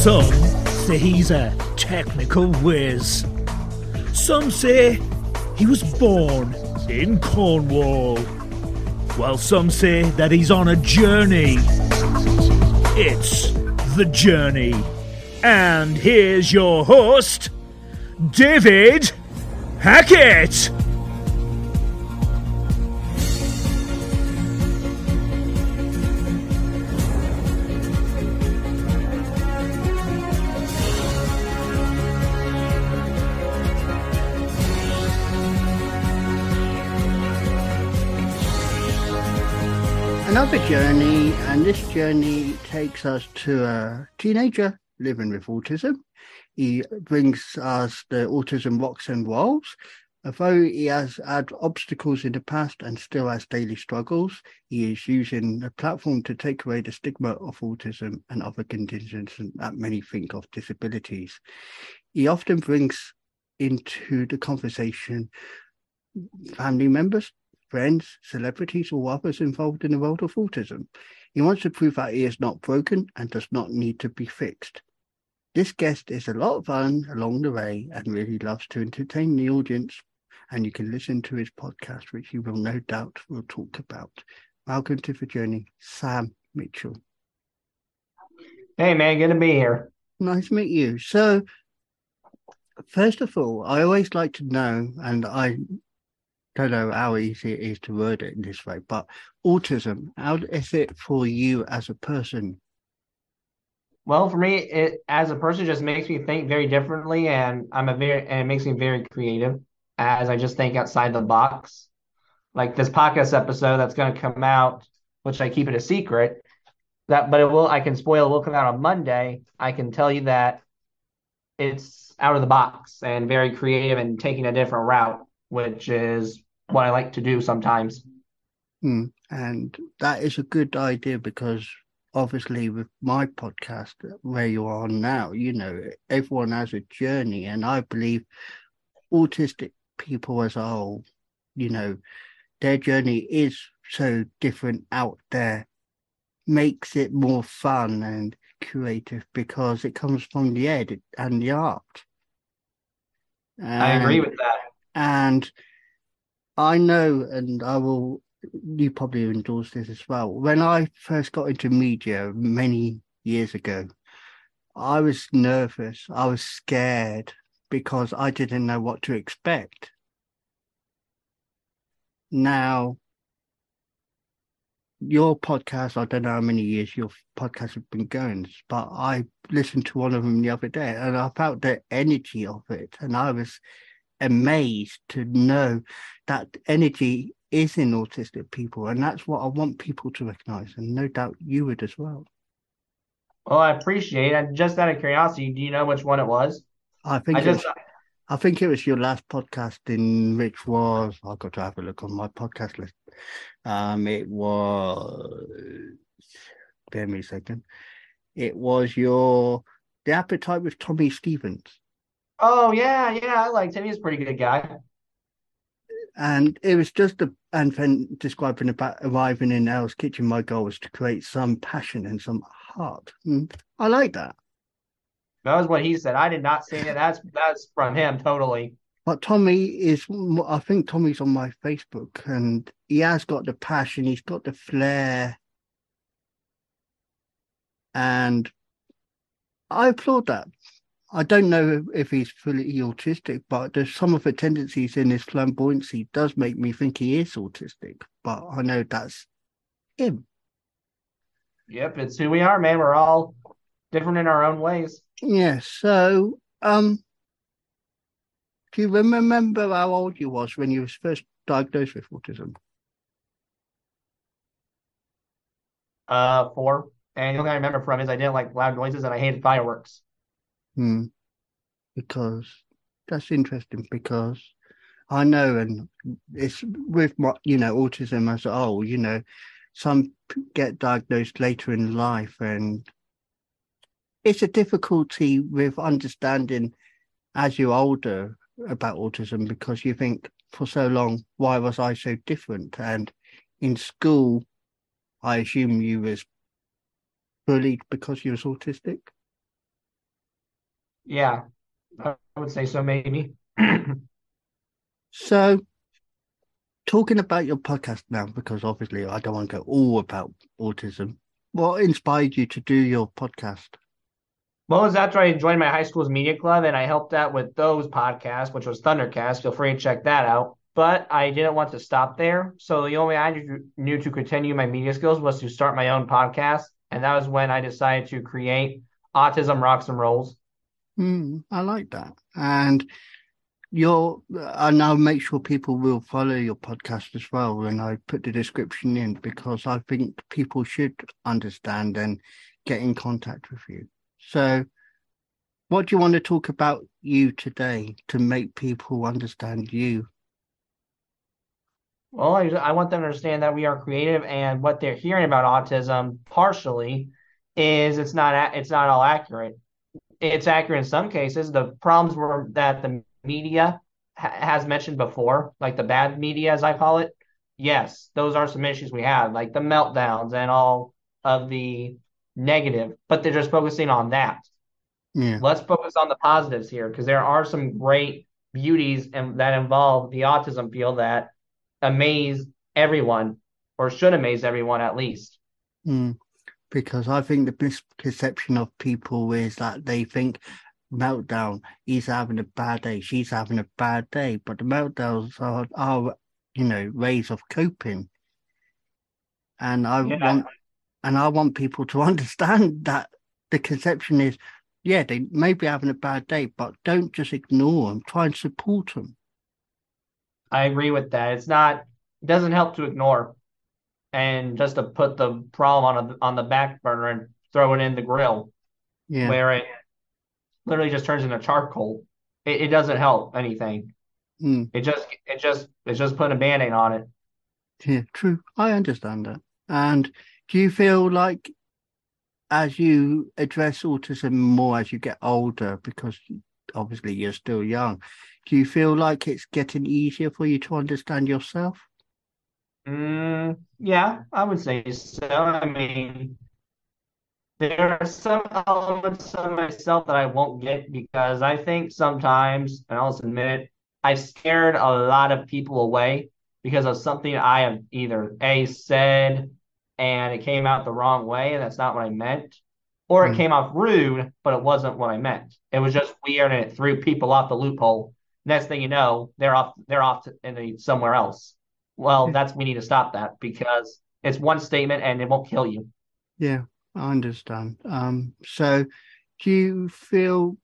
Some say he's a technical whiz. Some say he was born in Cornwall. While some say that he's on a journey. It's The Journey. And here's your host, David Hackett. Another journey, and this journey takes us to a teenager living with autism. He brings us the autism rocks and rolls. Although he has had obstacles in the past and still has daily struggles, he is using the platform to take away the stigma of autism and other conditions that many think of disabilities. He often brings into the conversation family members, friends, celebrities, or others involved in the world of autism. He wants to prove that he is not broken and does not need to be fixed. This guest is a lot of fun along the way and really loves to entertain the audience. And you can listen to his podcast, which he will no doubt will talk about. Welcome to the journey, Sam Mitchell. Hey man, good to be here. Nice to meet you. So, first of all, I always like to know, and I don't know how easy it is to word it in this way, but autism, how is it for you as a person? Well, for me, it as a person just makes me think very differently, and I'm a very and it makes me very creative as I just think outside the box. Like this podcast episode that's going to come out, which I keep it a secret. That, but it will. I can spoil. It will come out on Monday. I can tell you that it's out of the box and very creative and taking a different route, which is what I like to do sometimes. Hmm. And that is a good idea because obviously with my podcast where you are now, you know, everyone has a journey and I believe autistic people as a whole, you know, their journey is so different out there, makes it more fun and creative because it comes from the head and the art. And, I agree with that. And I know, and I will, you probably endorse this as well. When I first got into media many years ago, I was nervous. I was scared because I didn't know what to expect. Now, your podcast, I don't know how many years your podcast has been going, but I listened to one of them the other day and I felt the energy of it. And I was amazed to know that energy is in autistic people. And that's what I want people to recognize. And no doubt you would as well. Well, I appreciate it. Just out of curiosity, do you know which one it was? I think I just. Was, I think it was your last podcast in which was I've got to have a look on my podcast list. Um, it was bear me a second. It was your the appetite with Tommy Stevens. Oh yeah, yeah, I liked him. He's a pretty good guy. And it was just a and then describing about arriving in Al's kitchen, my goal was to create some passion and some heart. And I like that. That was what he said. I did not say it. That's that's from him totally. But Tommy is, I think Tommy's on my Facebook, and he has got the passion. He's got the flair, and I applaud that. I don't know if he's fully autistic, but there's some of the tendencies in his flamboyancy does make me think he is autistic. But I know that's him. Yep, it's who we are, man. We're all different in our own ways. Yes. Yeah, so, um, do you remember how old you was when you was first diagnosed with autism? Uh, four. And the only thing I remember from is I didn't like loud noises and I hated fireworks. Hmm. Because that's interesting because I know, and it's with my, you know, autism as a whole, you know, some get diagnosed later in life and it's a difficulty with understanding as you're older about autism because you think for so long, why was I so different? And in school, I assume you was bullied because you was autistic. Yeah, I would say so, maybe. so, talking about your podcast now, because obviously I don't want to go all about autism. What inspired you to do your podcast? Well, it was after I joined my high school's media club and I helped out with those podcasts, which was Thundercast. Feel free to check that out. But I didn't want to stop there. So the only way I knew to continue my media skills was to start my own podcast. And that was when I decided to create Autism Rocks and Rolls. Mm, I like that. And your I now make sure people will follow your podcast as well when I put the description in because I think people should understand and get in contact with you. So what do you want to talk about you today to make people understand you? Well, I, I want them to understand that we are creative and what they're hearing about autism partially is it's not it's not all accurate. It's accurate in some cases. The problems were that the media ha- has mentioned before, like the bad media, as I call it. Yes, those are some issues we have, like the meltdowns and all of the negative, but they're just focusing on that. Yeah. Let's focus on the positives here because there are some great beauties and that involve the autism field that amaze everyone or should amaze everyone at least. Mm because I think the misconception of people is that they think meltdown, he's having a bad day, she's having a bad day, but the meltdowns are, are you know, ways of coping. And I yeah. want, and I want people to understand that the conception is, yeah, they may be having a bad day, but don't just ignore them. Try and support them. I agree with that. It's not. It doesn't help to ignore and just to put the problem on a, on the back burner and throw it in the grill, yeah. where it literally just turns into charcoal. It, it doesn't help anything. Mm. It just it just it's just putting a band-aid on it. Yeah, true. I understand that. And do you feel like as you address autism more as you get older, because obviously you're still young, do you feel like it's getting easier for you to understand yourself? Mm, yeah, I would say so. I mean, there are some elements of myself that I won't get because I think sometimes, and I'll admit it, I've scared a lot of people away because of something I have either A said and it came out the wrong way and that's not what I meant, or it mm. came off rude, but it wasn't what I meant. It was just weird and it threw people off the loophole. Next thing you know, they're off they're off to, in the, somewhere else well, that's we need to stop that because it's one statement and it won't kill you. Yeah, I understand. Um, so do you feel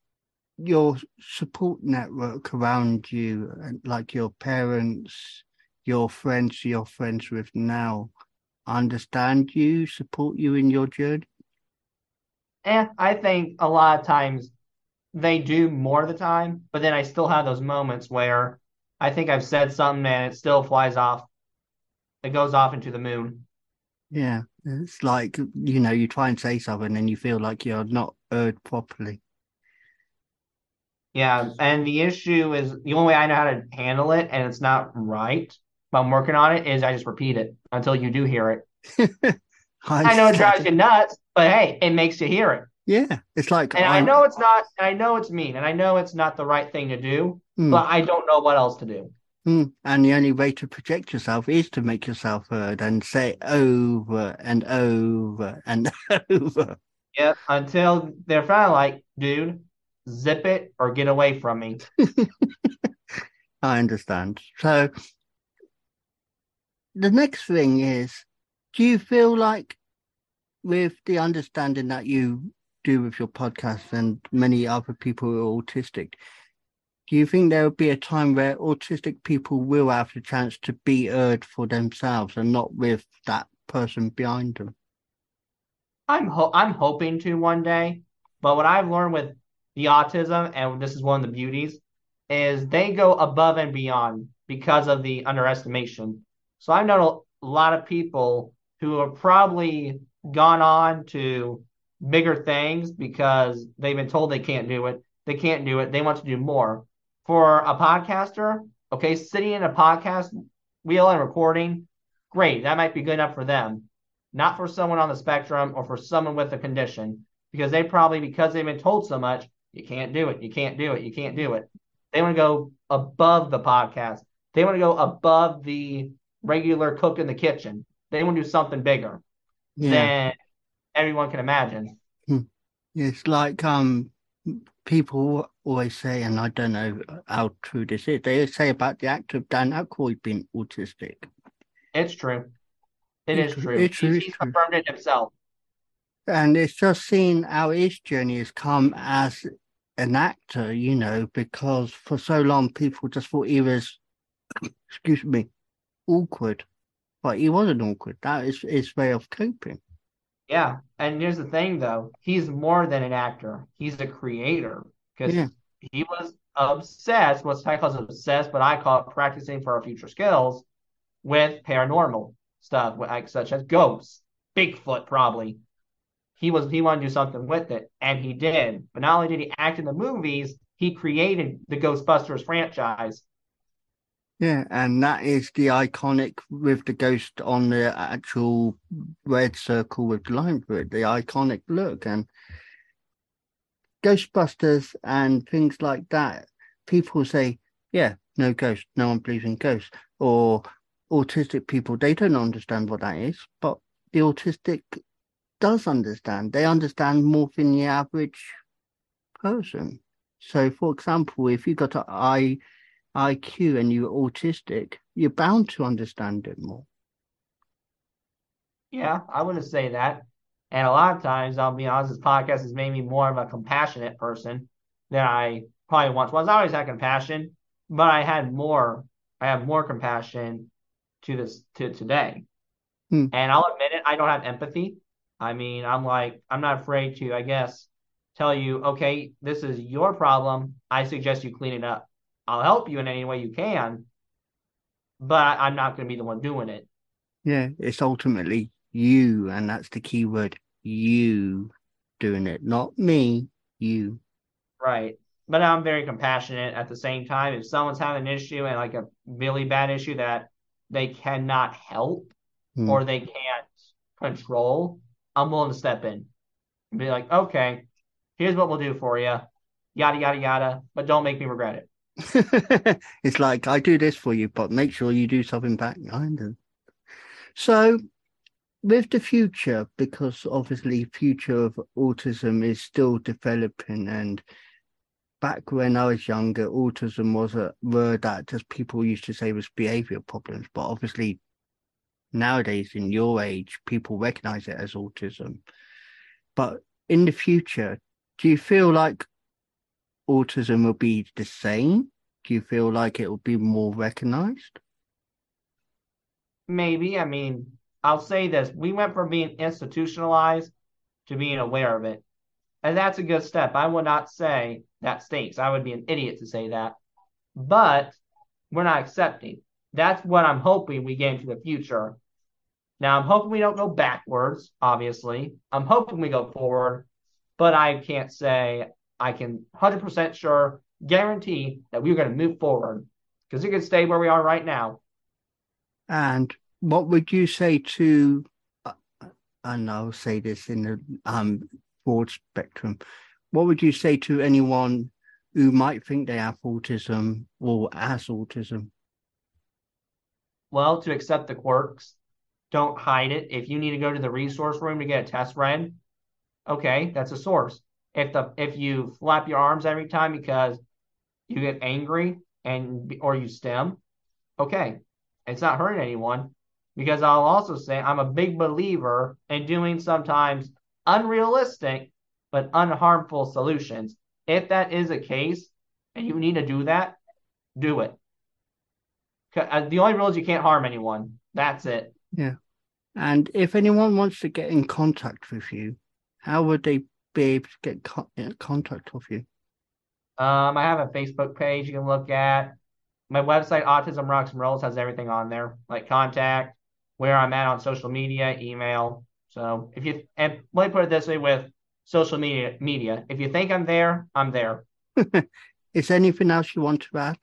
your support network around you, like your parents, your friends you're friends with now, understand you, support you in your journey? And I think a lot of times they do more of the time, but then I still have those moments where I think I've said something and it still flies off. It goes off into the moon. Yeah, it's like you know, you try and say something and you feel like you're not heard properly. Yeah, and the issue is the only way I know how to handle it, and it's not right. But I'm working on it. Is I just repeat it until you do hear it. I, I know it drives you nuts, but hey, it makes you hear it. Yeah, it's like, and I'm... i know it's not. I know it's mean, and I know it's not the right thing to do, mm. but I don't know what else to do. Mm. And the only way to project yourself is to make yourself heard and say over and over and over. Yeah, until they're finally like, dude, zip it or get away from me. I understand. So the next thing is, do you feel like with the understanding that you do with your podcast and many other people who are autistic, do you think there will be a time where autistic people will have the chance to be heard for themselves and not with that person behind them? I'm ho- I'm hoping to one day, but what I've learned with the autism, and this is one of the beauties, is they go above and beyond because of the underestimation. So I've known a lot of people who have probably gone on to bigger things because they've been told they can't do it. They can't do it. They want to do more for a podcaster, okay, sitting in a podcast wheel and recording, great. That might be good enough for them. Not for someone on the spectrum or for someone with a condition, because they probably, because they've been told so much, You can't do it. You can't do it. You can't do it. They want to go above the podcast. They want to go above the regular cook in the kitchen. They want to do something bigger Yeah. than everyone can imagine. It's like um people always say, and I don't know how true this is, they say about the actor Dan Aykroyd being autistic. It's true. It It's is true. It's true. He- It's He's confirmed it himself. And it's just seeing how his journey has come as an actor, you know, because for so long people just thought he was, excuse me, awkward. But he wasn't awkward. That is his way of coping. Yeah. And here's the thing, though. He's more than an actor. He's a creator because Yeah. he was obsessed. What's Ty calls obsessed, but I call it practicing for our future skills with paranormal stuff, like such as ghosts, Bigfoot, probably. He was he wanted to do something with it, and he did. But not only did he act in the movies, he created the Ghostbusters franchise. Yeah, and that is the iconic with the ghost on the actual red circle with the line through it, the iconic look. And Ghostbusters and things like that, people say, yeah, no ghost, no one believes in ghosts. Or autistic people, they don't understand what that is, but the autistic does understand. They understand more than the average person. So, for example, if you got an I IQ and you're autistic, you're bound to understand it more. Yeah, I wouldn't say that. And a lot of times, I'll be honest, this podcast has made me more of a compassionate person than I probably once was. I always had compassion, but I had more. I have more compassion to this to today. Hmm. And I'll admit it, I don't have empathy. I mean, I'm like, I'm not afraid to, I guess, tell you, okay, this is your problem. I suggest you clean it up. I'll help you in any way you can, but I'm not going to be the one doing it. Yeah, it's ultimately you, and that's the key word you doing it, not me, you. Right. But I'm very compassionate at the same time. If someone's having an issue and like a really bad issue that they cannot help Hmm. or they can't control, I'm willing to step in and be like, okay, here's what we'll do for you. Yada, yada, yada. But don't make me regret it. it's like I do this for you, but make sure you do something back behind it. So, with the future, because obviously future of autism is still developing, and back when I was younger, autism was a word that just people used to say was behavior problems, but obviously nowadays in your age, people recognize it as autism. But in the future, do you feel like autism will be the same? Do you feel like it will be more recognized? Maybe. I mean, I'll say this. We went from being institutionalized to being aware of it. And that's a good step. I would not say that stinks. I would be an idiot to say that. But we're not accepting. That's what I'm hoping we get into the future. Now, I'm hoping we don't go backwards, obviously. I'm hoping we go forward, but I can't say I can 100% sure guarantee that we're going to move forward because we could stay where we are right now. And what would you say to, uh, and I'll say this in the um, broad spectrum, what would you say to anyone who might think they have autism or has autism? Well, to accept the quirks, don't hide it. If you need to go to the resource room to get a test read, okay, that's a source. If the if you flap your arms every time because you get angry and or you stim, okay, it's not hurting anyone. Because I'll also say I'm a big believer in doing sometimes unrealistic but unharmful solutions. If that is a case and you need to do that, do it. Uh, The only rule is you can't harm anyone. That's it. Yeah. And if anyone wants to get in contact with you, how would they be able to get co- contact with you? Um, I have a Facebook page you can look at. My website, Autism Rocks and Rolls, has everything on there, like contact, where I'm at on social media, email. So if you and let me put it this way with social media media. If you think I'm there, I'm there. Is there anything else you want to add?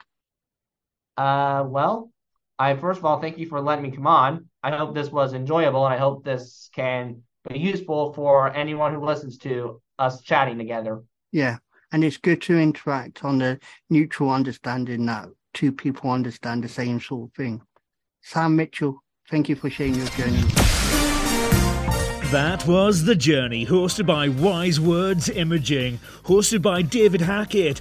Uh, well, I first of all thank you for letting me come on. I hope this was enjoyable, and I hope this can be useful for anyone who listens to us chatting together. Yeah. And it's good to interact on the neutral understanding that two people understand the same sort of thing. Sam Mitchell, thank you for sharing your journey. That was The Journey, hosted by Wise Words Imaging, hosted by David Hackett.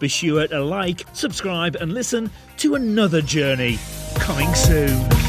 Be sure to like, subscribe, and listen to another journey coming soon.